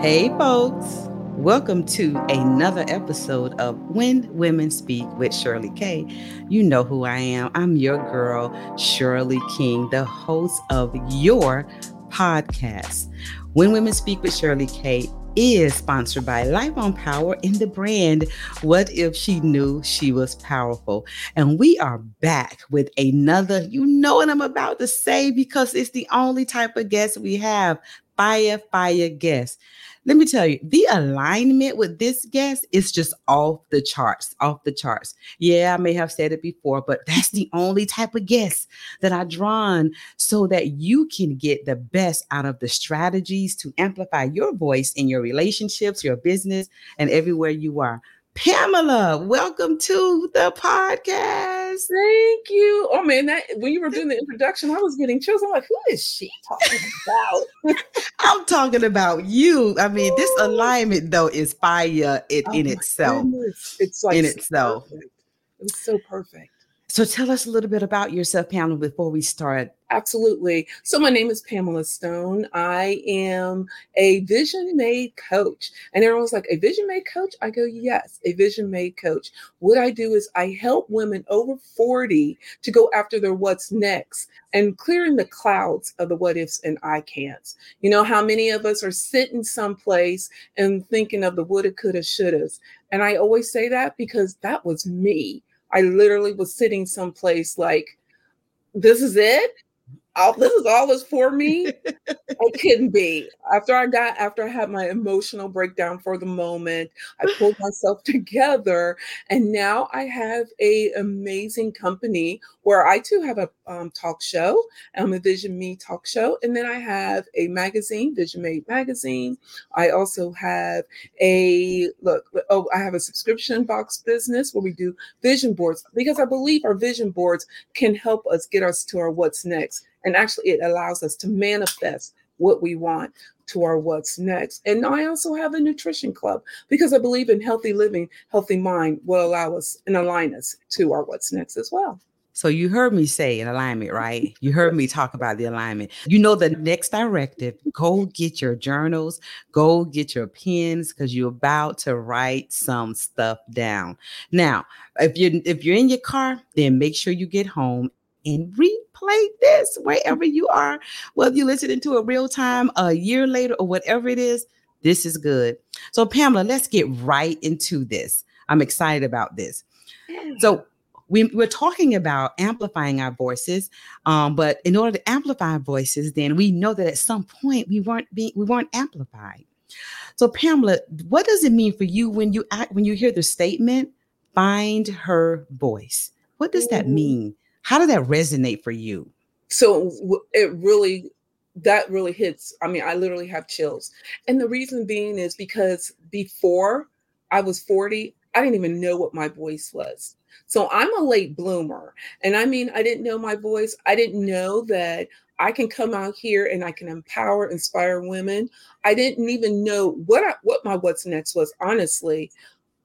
Hey, folks. Welcome to another episode of When Women Speak with Shirley K. You know who I am. I'm your girl, Shirley King, the host of your podcast. When Women Speak with Shirley K is sponsored by Life on Power in the brand What If She Knew She Was Powerful? And we are back with another, you know what I'm about to say because it's the only type of guest we have fire, fire guest let me tell you, the alignment with this guest is just off the charts, off the charts. Yeah, I may have said it before, but that's the only type of guest that I drawn so that you can get the best out of the strategies to amplify your voice in your relationships, your business, and everywhere you are. Pamela, welcome to the podcast. Thank you. Oh man, that when you were doing the introduction, I was getting chills. I'm like, who is she talking about? I'm talking about you. I mean, this alignment though is fire it, oh in itself. Goodness. It's like in itself. Perfect. It was so perfect. So tell us a little bit about yourself, Pamela, before we start. Absolutely. So my name is Pamela Stone. I am a vision made coach. And everyone's like, a vision made coach? I go, yes, a vision made coach. What I do is I help women over 40 to go after their what's next and clearing the clouds of the what ifs and I can'ts. You know how many of us are sitting someplace and thinking of the woulda, coulda, shouldas. And I always say that because that was me I literally was sitting someplace like, this is it all this is all this for me? It couldn't be. After i got after i had my emotional breakdown for the moment i pulled myself together and now i have a amazing company where i too have a um, talk show i'm a vision me talk show and then i have a magazine vision made magazine i also have a look oh i have a subscription box business where we do vision boards because i believe our vision boards can help us get us to our what's next and actually, it allows us to manifest what we want to our what's next. And I also have a nutrition club because I believe in healthy living, healthy mind will allow us and align us to our what's next as well. So you heard me say an alignment, right? You heard me talk about the alignment. You know the next directive, go get your journals, go get your pens cuz you're about to write some stuff down. Now, if you if you're in your car, then make sure you get home and replay this wherever you are, whether you're listening to a real time, a year later, or whatever it is. This is good. So, Pamela, let's get right into this. I'm excited about this. So, we, we're talking about amplifying our voices, um, but in order to amplify our voices, then we know that at some point we weren't being we weren't amplified. So, Pamela, what does it mean for you when you act when you hear the statement "find her voice"? What does that mm-hmm. mean? How did that resonate for you? So it really that really hits. I mean, I literally have chills. And the reason being is because before I was 40, I didn't even know what my voice was. So I'm a late bloomer. And I mean, I didn't know my voice. I didn't know that I can come out here and I can empower, inspire women. I didn't even know what I, what my what's next was, honestly,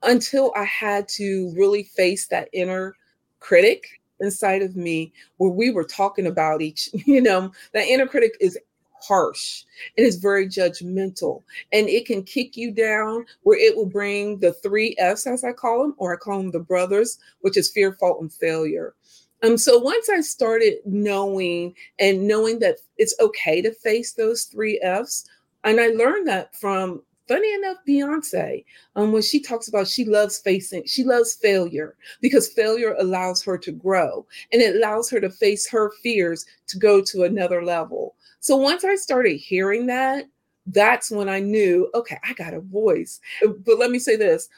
until I had to really face that inner critic inside of me where we were talking about each, you know, that inner critic is harsh and is very judgmental and it can kick you down where it will bring the three F's as I call them, or I call them the brothers, which is fear, fault, and failure. Um, so once I started knowing and knowing that it's okay to face those three F's, and I learned that from funny enough, Beyonce, um, when she talks about she loves facing, she loves failure because failure allows her to grow and it allows her to face her fears to go to another level. So once I started hearing that, that's when I knew, okay, I got a voice. But let me say this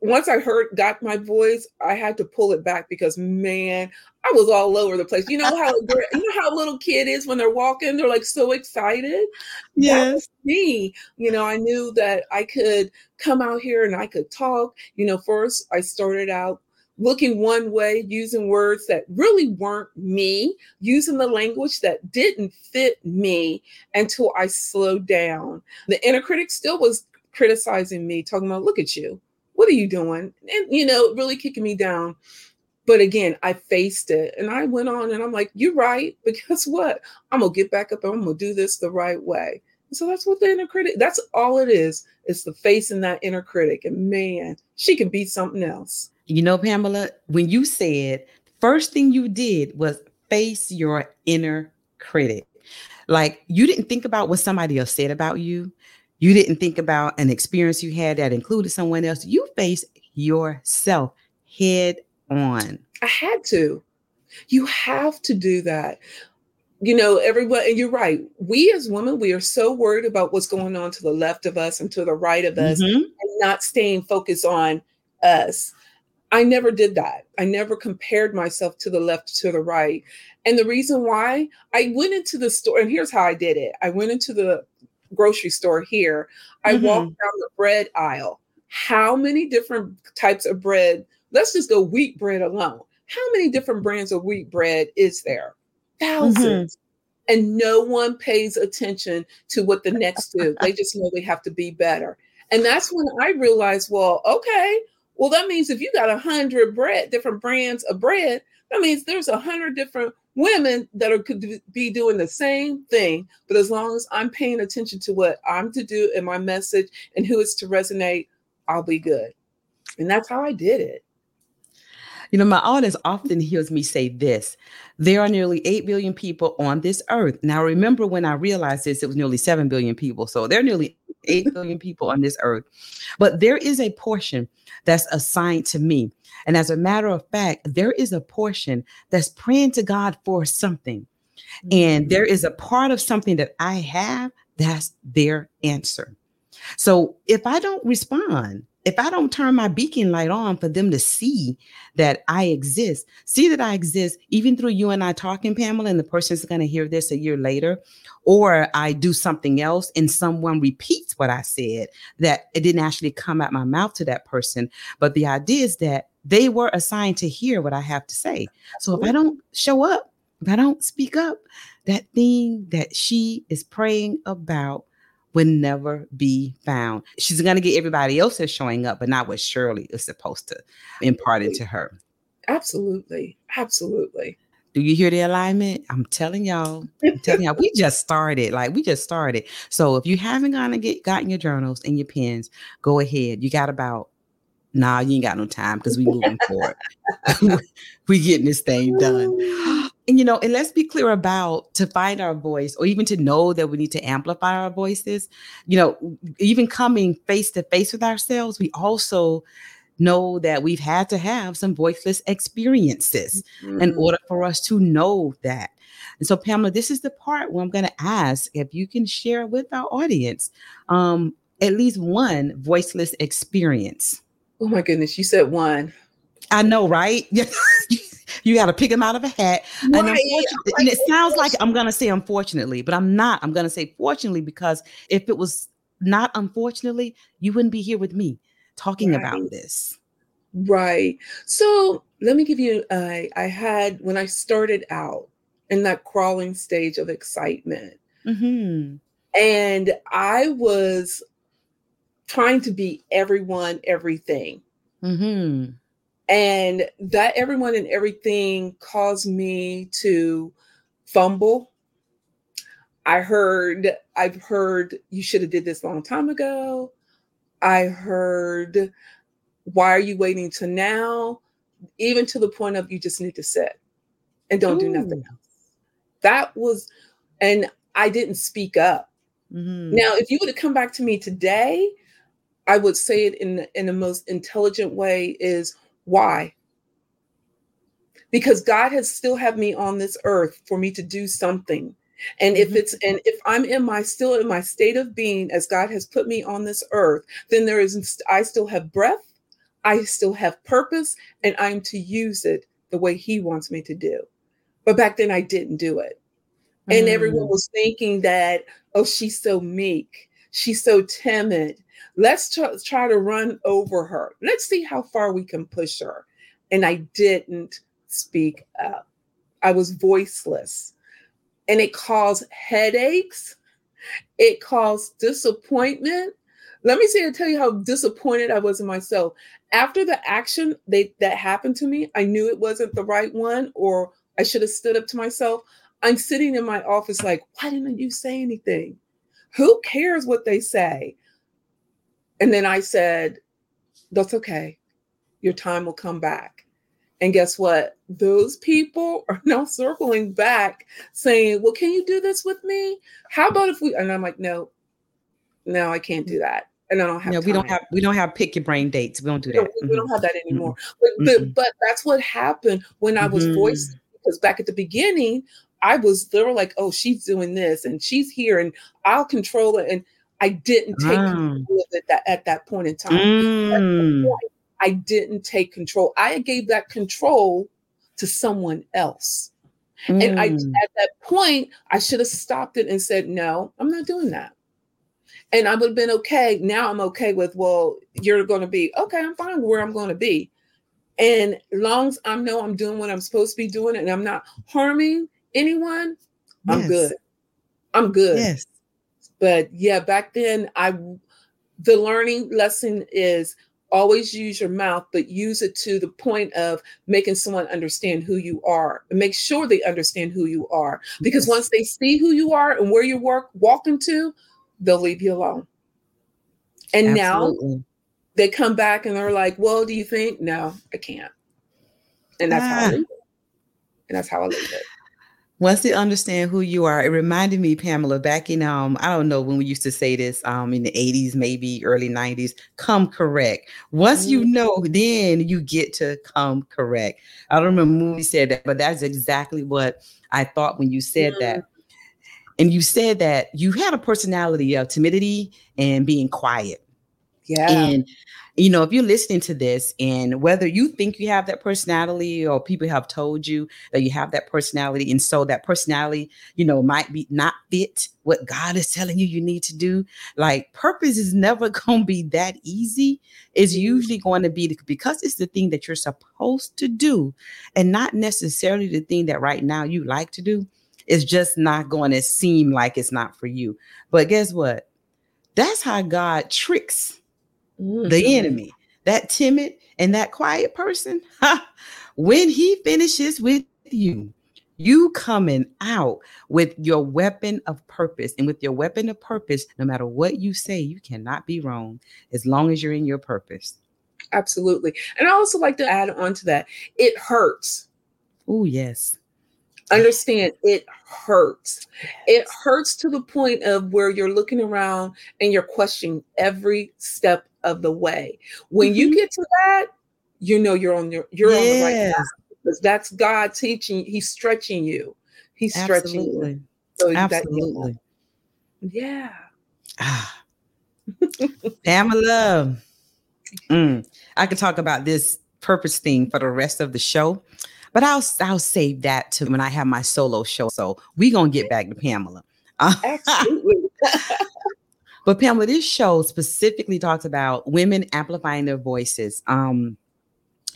once I heard got my voice, I had to pull it back because man, I was all over the place. You know how you know how a little kid is when they're walking, they're like so excited. Yes, me. You know, I knew that I could come out here and I could talk. You know, first I started out looking one way, using words that really weren't me, using the language that didn't fit me until I slowed down. The inner critic still was criticizing me, talking about, look at you what are you doing? And, you know, really kicking me down. But again, I faced it and I went on and I'm like, you're right. But guess what? I'm going to get back up and I'm going to do this the right way. So that's what the inner critic, that's all it is. It's the face in that inner critic. And man, she can be something else. You know, Pamela, when you said first thing you did was face your inner critic. Like you didn't think about what somebody else said about you. You didn't think about an experience you had that included someone else. You face yourself head on. I had to. You have to do that. You know, everyone, and you're right. We as women, we are so worried about what's going on to the left of us and to the right of us, mm-hmm. and not staying focused on us. I never did that. I never compared myself to the left to the right. And the reason why I went into the store, and here's how I did it I went into the grocery store here. I mm-hmm. walked down the bread aisle. How many different types of bread? Let's just go wheat bread alone. How many different brands of wheat bread is there? 1000s mm-hmm. And no one pays attention to what the next do. They just know they have to be better. And that's when I realized, well, okay, well, that means if you got a hundred bread, different brands of bread, that means there's a hundred different women that are could be doing the same thing. But as long as I'm paying attention to what I'm to do and my message and who is to resonate, I'll be good. And that's how I did it. You know, my audience often hears me say this there are nearly 8 billion people on this earth. Now, remember when I realized this, it was nearly 7 billion people. So there are nearly 8 billion people on this earth. But there is a portion that's assigned to me. And as a matter of fact, there is a portion that's praying to God for something. And there mm. is a part of something that I have that's their answer. So if I don't respond, if I don't turn my beacon light on for them to see that I exist, see that I exist, even through you and I talking, Pamela, and the person's going to hear this a year later, or I do something else and someone repeats what I said, that it didn't actually come out my mouth to that person. But the idea is that they were assigned to hear what I have to say. So if I don't show up, if I don't speak up, that thing that she is praying about will never be found. She's going to get everybody else that's showing up, but not what Shirley is supposed to impart into her. Absolutely. Absolutely. Do you hear the alignment? I'm telling y'all, I'm telling y'all, we just started. Like we just started. So if you haven't gone and get gotten your journals and your pens, go ahead. You got about nah, you ain't got no time because we moving forward. we getting this thing done. And you know, and let's be clear about to find our voice or even to know that we need to amplify our voices, you know, even coming face to face with ourselves, we also know that we've had to have some voiceless experiences mm-hmm. in order for us to know that. And so, Pamela, this is the part where I'm going to ask if you can share with our audience um, at least one voiceless experience. Oh my goodness, you said one. I know, right? you got to pick them out of a hat. Right. And, and it sounds like I'm going to say unfortunately, but I'm not. I'm going to say fortunately because if it was not unfortunately, you wouldn't be here with me talking right. about this. Right. So let me give you. I I had when I started out in that crawling stage of excitement, mm-hmm. and I was trying to be everyone, everything. Mm-hmm. And that everyone and everything caused me to fumble. I heard, I've heard you should have did this a long time ago. I heard, why are you waiting to now? Even to the point of you just need to sit and don't Ooh. do nothing else. That was, and I didn't speak up. Mm-hmm. Now, if you would have come back to me today, I would say it in in the most intelligent way is why? Because God has still have me on this earth for me to do something. And if mm-hmm. it's and if I'm in my still in my state of being as God has put me on this earth, then there is I still have breath, I still have purpose, and I'm to use it the way He wants me to do. But back then I didn't do it. And mm. everyone was thinking that, oh, she's so meek, she's so timid. Let's try, try to run over her. Let's see how far we can push her. And I didn't speak up. I was voiceless and it caused headaches. It caused disappointment. Let me see I tell you how disappointed I was in myself. After the action they, that happened to me, I knew it wasn't the right one, or I should have stood up to myself. I'm sitting in my office like, why didn't you say anything? Who cares what they say? And then I said, That's okay. Your time will come back. And guess what? Those people are now circling back saying, Well, can you do this with me? How about if we and I'm like, No, no, I can't do that. And I don't have no, we don't have we don't have pick your brain dates. We don't do that. No, we don't have that anymore. Mm-hmm. But, but, but that's what happened when I was mm-hmm. voiced because back at the beginning, I was they were like, oh, she's doing this and she's here and I'll control it. And I didn't take mm. control of it that, at that point in time. Mm. I didn't take control. I gave that control to someone else. Mm. And I mm. at that point, I should have stopped it and said, no, I'm not doing that. And I would have been okay. Now I'm okay with, well, you're going to be okay. I'm fine where I'm going to be. And long as I know I'm doing what I'm supposed to be doing and I'm not harming anyone, yes. I'm good. I'm good. Yes. But yeah, back then I the learning lesson is always use your mouth, but use it to the point of making someone understand who you are. And make sure they understand who you are. Because yes. once they see who you are and where you work walking to, they'll leave you alone. And Absolutely. now they come back and they're like, Well, do you think? No, I can't. And that's ah. how I ah. leave it. And that's how I leave it once they understand who you are, it reminded me, Pamela, back in um, I don't know when we used to say this, um, in the 80s, maybe early 90s, come correct. Once mm-hmm. you know, then you get to come correct. I don't remember when we said that, but that's exactly what I thought when you said mm-hmm. that. And you said that you had a personality of timidity and being quiet. Yeah. And you know, if you're listening to this and whether you think you have that personality or people have told you that you have that personality, and so that personality, you know, might be not fit what God is telling you you need to do, like purpose is never going to be that easy. It's mm-hmm. usually going to be because it's the thing that you're supposed to do and not necessarily the thing that right now you like to do. It's just not going to seem like it's not for you. But guess what? That's how God tricks mm-hmm. the enemy, that timid and that quiet person, when he finishes with you, you coming out with your weapon of purpose. And with your weapon of purpose, no matter what you say, you cannot be wrong as long as you're in your purpose. Absolutely. And I also like to add on to that it hurts. Oh, yes understand it hurts. It hurts to the point of where you're looking around and you're questioning every step of the way. When mm-hmm. you get to that, you know you're on your you're yes. on the right path because that's God teaching. He's stretching you. He's stretching Absolutely. you. So Absolutely. That, yeah. Ah. Pamela. Mm, I could talk about this purpose thing for the rest of the show. But I'll I'll save that to when I have my solo show. So we gonna get back to Pamela. Absolutely. but Pamela, this show specifically talks about women amplifying their voices. Um,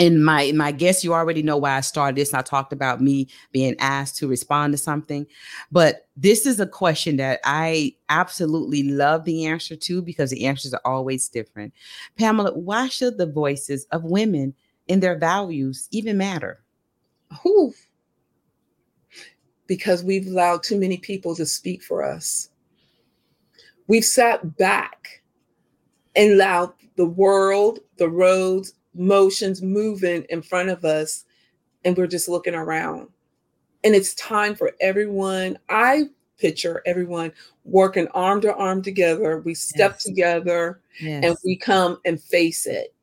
and my my guess you already know why I started this. I talked about me being asked to respond to something, but this is a question that I absolutely love the answer to because the answers are always different. Pamela, why should the voices of women in their values even matter? Who? Because we've allowed too many people to speak for us. We've sat back and allowed the world, the roads, motions moving in front of us, and we're just looking around. And it's time for everyone. I picture everyone working arm to arm together. We step yes. together yes. and we come and face it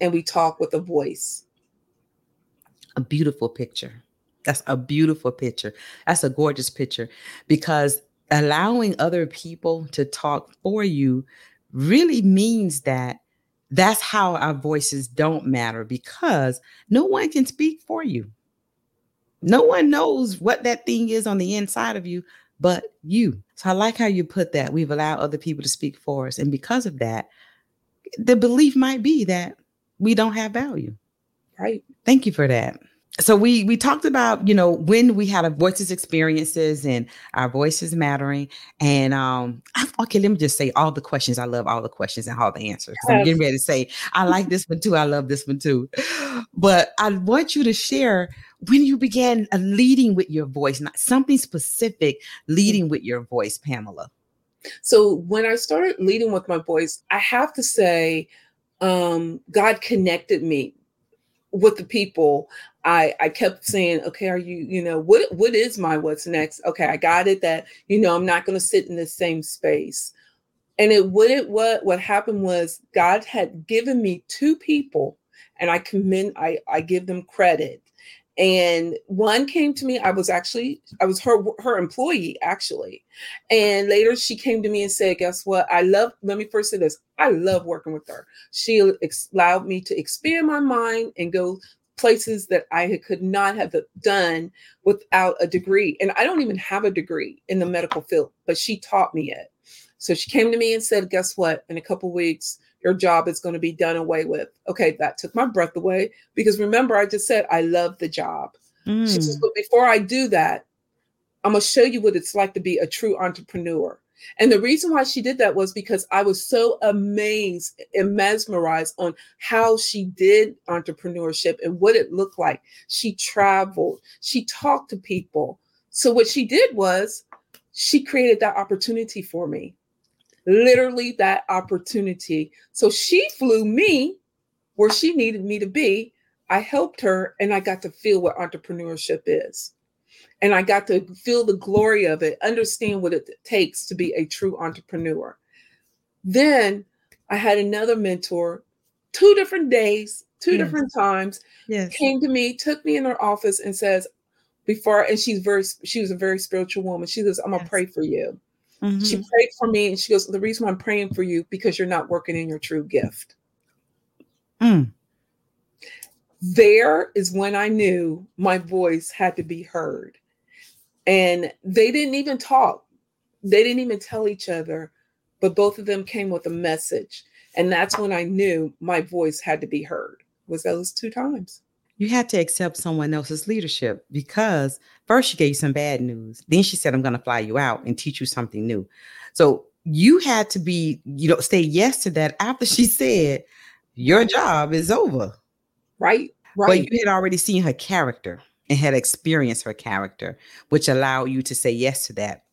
and we talk with a voice a beautiful picture. That's a beautiful picture. That's a gorgeous picture because allowing other people to talk for you really means that that's how our voices don't matter because no one can speak for you. No one knows what that thing is on the inside of you but you. So I like how you put that. We've allowed other people to speak for us. And because of that, the belief might be that we don't have value. Right. Thank you for that so we we talked about you know when we had our voices experiences and our voices mattering and um I, okay let me just say all the questions i love all the questions and all the answers yes. i'm getting ready to say i like this one too i love this one too but i want you to share when you began uh, leading with your voice not something specific leading with your voice pamela So when I started leading with my voice, I have to say, um, God connected me with the people. I I kept saying, okay, are you, you know, what what is my what's next? Okay, I got it that, you know, I'm not to sit in the same space. And it it what what happened was God had given me two people, and I commend I I give them credit and one came to me i was actually i was her her employee actually and later she came to me and said guess what i love let me first say this i love working with her she allowed me to expand my mind and go places that i could not have done without a degree and i don't even have a degree in the medical field but she taught me it so she came to me and said guess what in a couple weeks your job is going to be done away with. Okay, that took my breath away because remember, I just said I love the job. Mm. She says, but before I do that, I'm going to show you what it's like to be a true entrepreneur. And the reason why she did that was because I was so amazed and mesmerized on how she did entrepreneurship and what it looked like. She traveled, she talked to people. So, what she did was she created that opportunity for me literally that opportunity. So she flew me where she needed me to be. I helped her and I got to feel what entrepreneurship is. And I got to feel the glory of it, understand what it takes to be a true entrepreneur. Then I had another mentor, two different days, two yes. different times, yes. came to me, took me in her office and says, before, and she's very, she was a very spiritual woman. She says, I'm gonna pray for you. Mm-hmm. She prayed for me and she goes, The reason I'm praying for you because you're not working in your true gift. Mm. There is when I knew my voice had to be heard. And they didn't even talk, they didn't even tell each other, but both of them came with a message. And that's when I knew my voice had to be heard, was those two times you had to accept someone else's leadership because first she gave you some bad news. Then she said, I'm going to fly you out and teach you something new. So you had to be, you know, say yes to that after she said, Your job is over. Right. Right. But you had already seen her character and had experienced her character, which allowed you to say yes to that.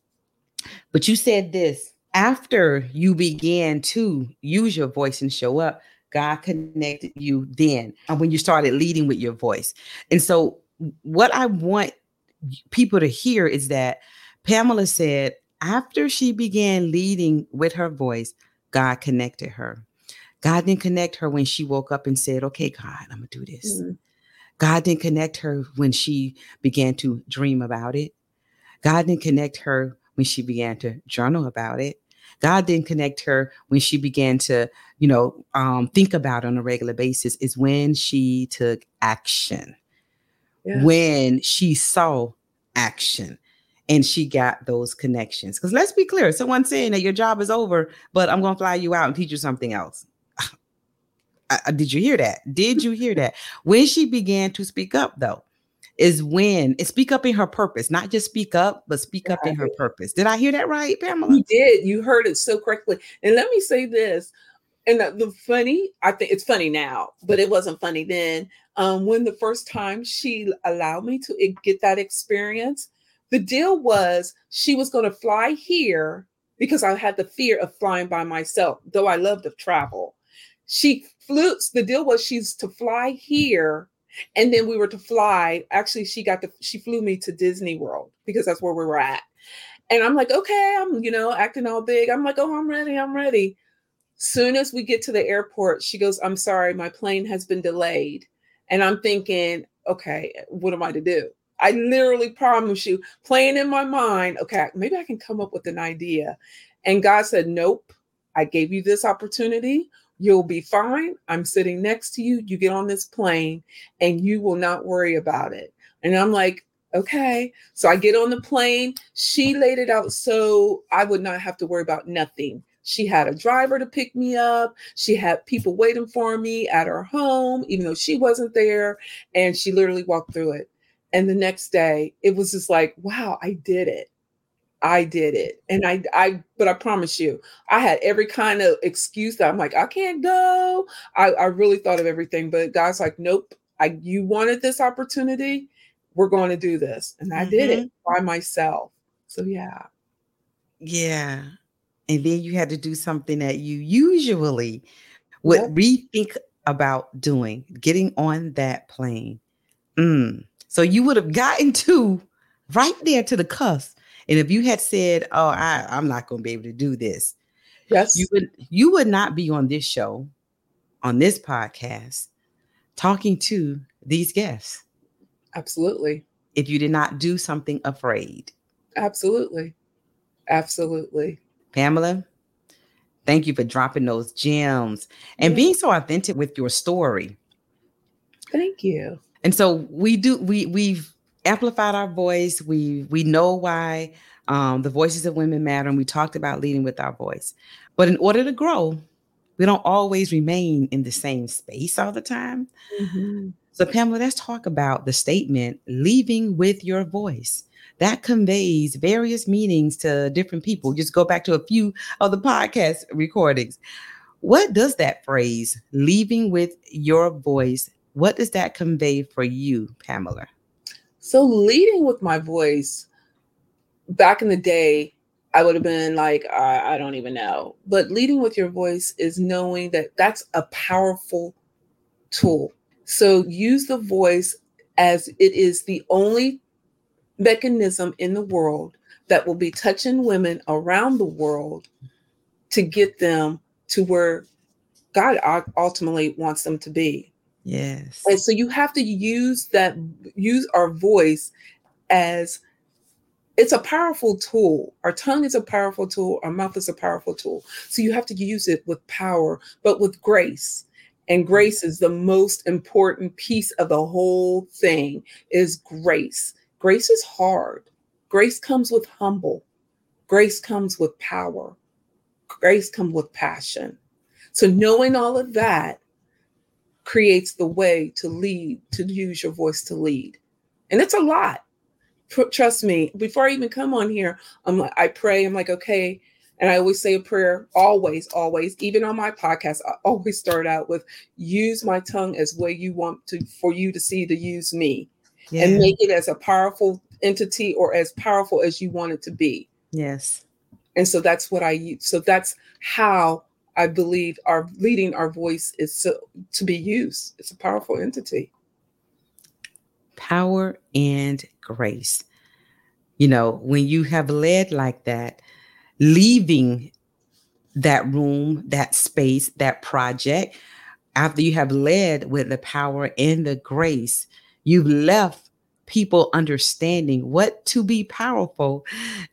But you said this after you began to use your voice and show up, God connected you then and when you started leading with your voice. And so, what I want people to hear is that Pamela said after she began leading with her voice, God connected her. God didn't connect her when she woke up and said, Okay, God, I'm going to do this. Mm-hmm. God didn't connect her when she began to dream about it. God didn't connect her when she began to journal about it. God didn't connect her when she began to, you know, um, think about on a regular basis is when she took action, yeah. when she saw action and she got those connections. Because let's be clear, someone saying that your job is over, but I'm going to fly you out and teach you something else. Did you hear that? Did you hear that? When she began to speak up, though, is when and speak up in her purpose, not just speak up, but speak up in her purpose. Did I hear that right, Pamela? You did. You heard it so correctly. And let me say this. And the, the funny, I think it's funny now, but it wasn't funny then. Um, when the first time she allowed me to get that experience, the deal was she was going to fly here because I had the fear of flying by myself, though I love to travel. She flew, the deal was she's to fly here and then we were to fly. Actually, she got the she flew me to Disney World because that's where we were at. And I'm like, okay, I'm, you know, acting all big. I'm like, oh, I'm ready, I'm ready. Soon as we get to the airport, she goes, I'm sorry, my plane has been delayed. And I'm thinking, okay, what am I to do? I literally promise you, playing in my mind, okay, maybe I can come up with an idea. And God said, Nope, I gave you this opportunity. You'll be fine. I'm sitting next to you. You get on this plane and you will not worry about it. And I'm like, okay. So I get on the plane. She laid it out so I would not have to worry about nothing. She had a driver to pick me up. She had people waiting for me at her home, even though she wasn't there. And she literally walked through it. And the next day, it was just like, wow, I did it. I did it. And I I but I promise you, I had every kind of excuse that I'm like, I can't go. I, I really thought of everything, but God's like, nope, I you wanted this opportunity. We're going to do this. And I mm-hmm. did it mm-hmm. by myself. So yeah. Yeah. and then you had to do something that you usually would yep. rethink about doing, getting on that plane. Mm. So you would have gotten to right there to the cusp. And if you had said, "Oh, I, I'm not going to be able to do this," yes, you would you would not be on this show, on this podcast, talking to these guests. Absolutely. If you did not do something afraid. Absolutely. Absolutely. Pamela, thank you for dropping those gems and being so authentic with your story. Thank you. And so we do we we've amplified our voice. We we know why um, the voices of women matter, and we talked about leading with our voice. But in order to grow, we don't always remain in the same space all the time. Mm-hmm. So, Pamela, let's talk about the statement leaving with your voice. That conveys various meanings to different people. Just go back to a few of the podcast recordings. What does that phrase, leaving with your voice, what does that convey for you, Pamela? So, leading with my voice, back in the day, I would have been like, I, I don't even know. But leading with your voice is knowing that that's a powerful tool. So use the voice as it is the only mechanism in the world that will be touching women around the world to get them to where God ultimately wants them to be. Yes. And so you have to use that, use our voice as it's a powerful tool. Our tongue is a powerful tool. Our mouth is a powerful tool. So you have to use it with power, but with grace. And grace is the most important piece of the whole thing is grace. Grace is hard. Grace comes with humble. Grace comes with power. Grace comes with passion. So knowing all of that creates the way to lead, to use your voice to lead. And it's a lot trust me, before I even come on here, I'm like, I pray. I'm like, okay. And I always say a prayer, always, always, even on my podcast, I always start out with use my tongue as way you want to for you to see to use me yeah. and make it as a powerful entity or as powerful as you want it to be. Yes. And so that's what I use. So that's how I believe our leading our voice is so, to be used. It's a powerful entity power and grace. You know, when you have led like that, leaving that room, that space, that project, after you have led with the power and the grace, you've left people understanding what to be powerful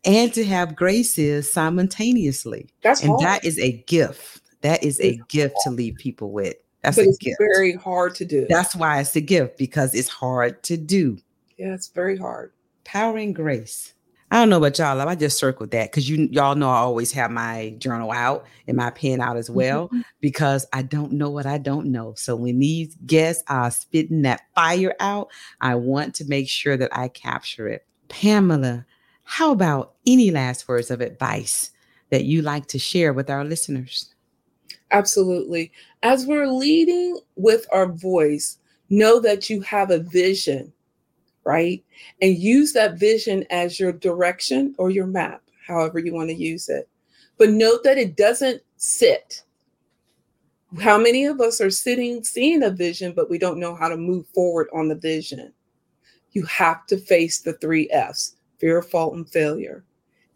and to have grace is simultaneously. That's and hard. that is a gift. That is a gift to leave people with. That's but a it's gift. very hard to do. That's why it's a gift because it's hard to do. Yeah, it's very hard. Power and grace. I don't know about y'all. I just circled that because you y'all know I always have my journal out and my pen out as well mm-hmm. because I don't know what I don't know. So when these guests are spitting that fire out, I want to make sure that I capture it. Pamela, how about any last words of advice that you like to share with our listeners? Absolutely. As we're leading with our voice, know that you have a vision, right? And use that vision as your direction or your map, however you want to use it. But note that it doesn't sit. How many of us are sitting, seeing a vision, but we don't know how to move forward on the vision? You have to face the three F's fear, fault, and failure.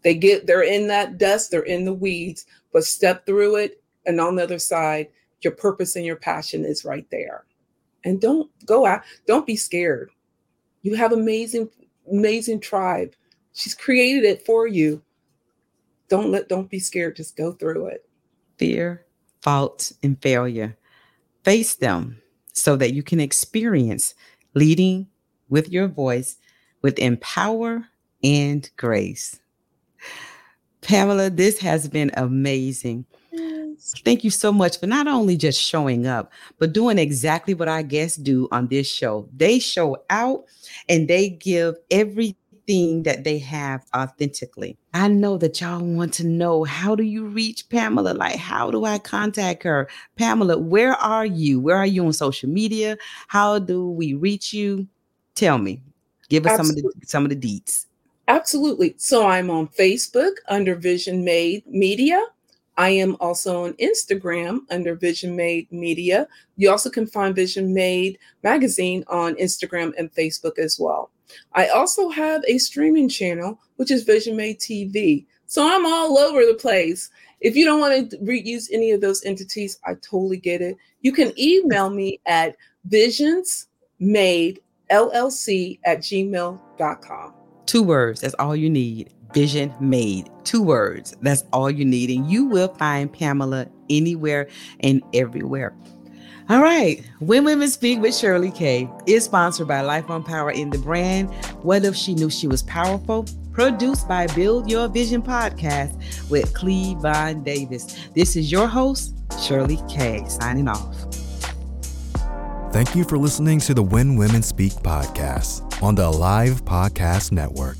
They get, they're in that dust, they're in the weeds, but step through it and on the other side, your purpose and your passion is right there. And don't go out, don't be scared. You have amazing, amazing tribe. She's created it for you. Don't let don't be scared. Just go through it. Fear, fault, and failure. Face them so that you can experience leading with your voice with empower and grace. Pamela, this has been amazing. Thank you so much for not only just showing up, but doing exactly what our guests do on this show. They show out and they give everything that they have authentically. I know that y'all want to know how do you reach Pamela? Like, how do I contact her? Pamela, where are you? Where are you on social media? How do we reach you? Tell me. Give us some of the some of the deets. Absolutely. So I'm on Facebook under Vision Made Media. I am also on Instagram under Vision Made Media. You also can find Vision Made magazine on Instagram and Facebook as well. I also have a streaming channel, which is Vision Made TV. So I'm all over the place. If you don't want to reuse any of those entities, I totally get it. You can email me at visionsmadellc at gmail.com. Two words, that's all you need. Vision Made. Two words, that's all you need. And you will find Pamela anywhere and everywhere. All right. When Women Speak with Shirley K is sponsored by Life on Power in the brand. What if she knew she was powerful? Produced by Build Your Vision podcast with Clevon Davis. This is your host, Shirley K, signing off. Thank you for listening to the When Women Speak podcast on the Live Podcast Network.